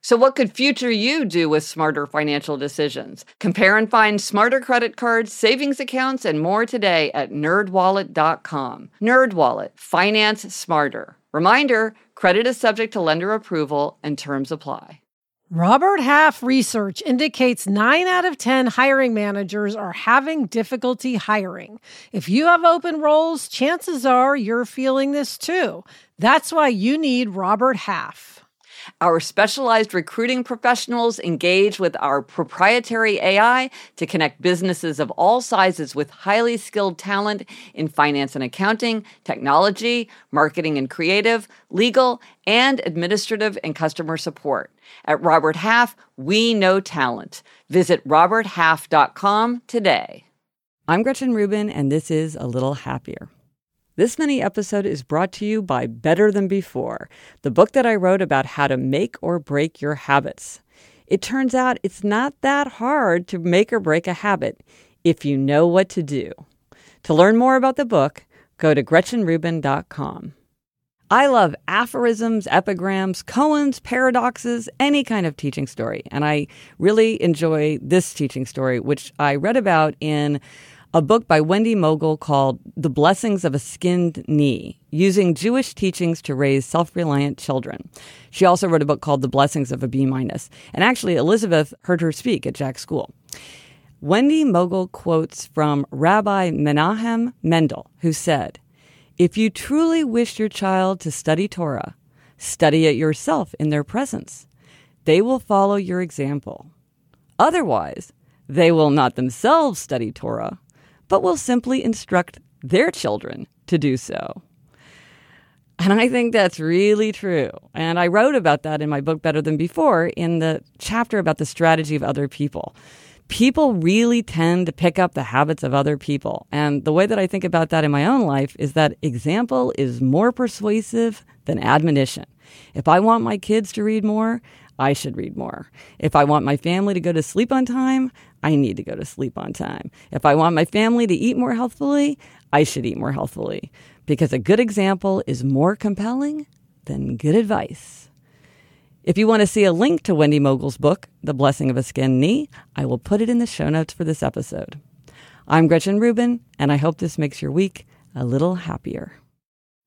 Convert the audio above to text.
So, what could future you do with smarter financial decisions? Compare and find smarter credit cards, savings accounts, and more today at nerdwallet.com. Nerdwallet, finance smarter. Reminder credit is subject to lender approval and terms apply. Robert Half research indicates 9 out of 10 hiring managers are having difficulty hiring. If you have open roles, chances are you're feeling this too. That's why you need Robert Half. Our specialized recruiting professionals engage with our proprietary AI to connect businesses of all sizes with highly skilled talent in finance and accounting, technology, marketing and creative, legal, and administrative and customer support. At Robert Half, we know talent. Visit roberthalf.com today. I'm Gretchen Rubin, and this is A Little Happier. This mini episode is brought to you by Better Than Before, the book that I wrote about how to make or break your habits. It turns out it's not that hard to make or break a habit if you know what to do. To learn more about the book, go to GretchenRubin.com. I love aphorisms, epigrams, koans, paradoxes, any kind of teaching story. And I really enjoy this teaching story, which I read about in a book by Wendy Mogel called The Blessings of a Skinned Knee Using Jewish Teachings to Raise Self Reliant Children. She also wrote a book called The Blessings of a B minus. And actually, Elizabeth heard her speak at Jack's school. Wendy Mogel quotes from Rabbi Menahem Mendel, who said, If you truly wish your child to study Torah, study it yourself in their presence. They will follow your example. Otherwise, they will not themselves study Torah, but will simply instruct their children to do so. And I think that's really true. And I wrote about that in my book, Better Than Before, in the chapter about the strategy of other people. People really tend to pick up the habits of other people. And the way that I think about that in my own life is that example is more persuasive than admonition. If I want my kids to read more, I should read more. If I want my family to go to sleep on time, I need to go to sleep on time. If I want my family to eat more healthfully, I should eat more healthfully because a good example is more compelling than good advice. If you want to see a link to Wendy Mogel's book, The Blessing of a Skinned Knee, I will put it in the show notes for this episode. I'm Gretchen Rubin, and I hope this makes your week a little happier.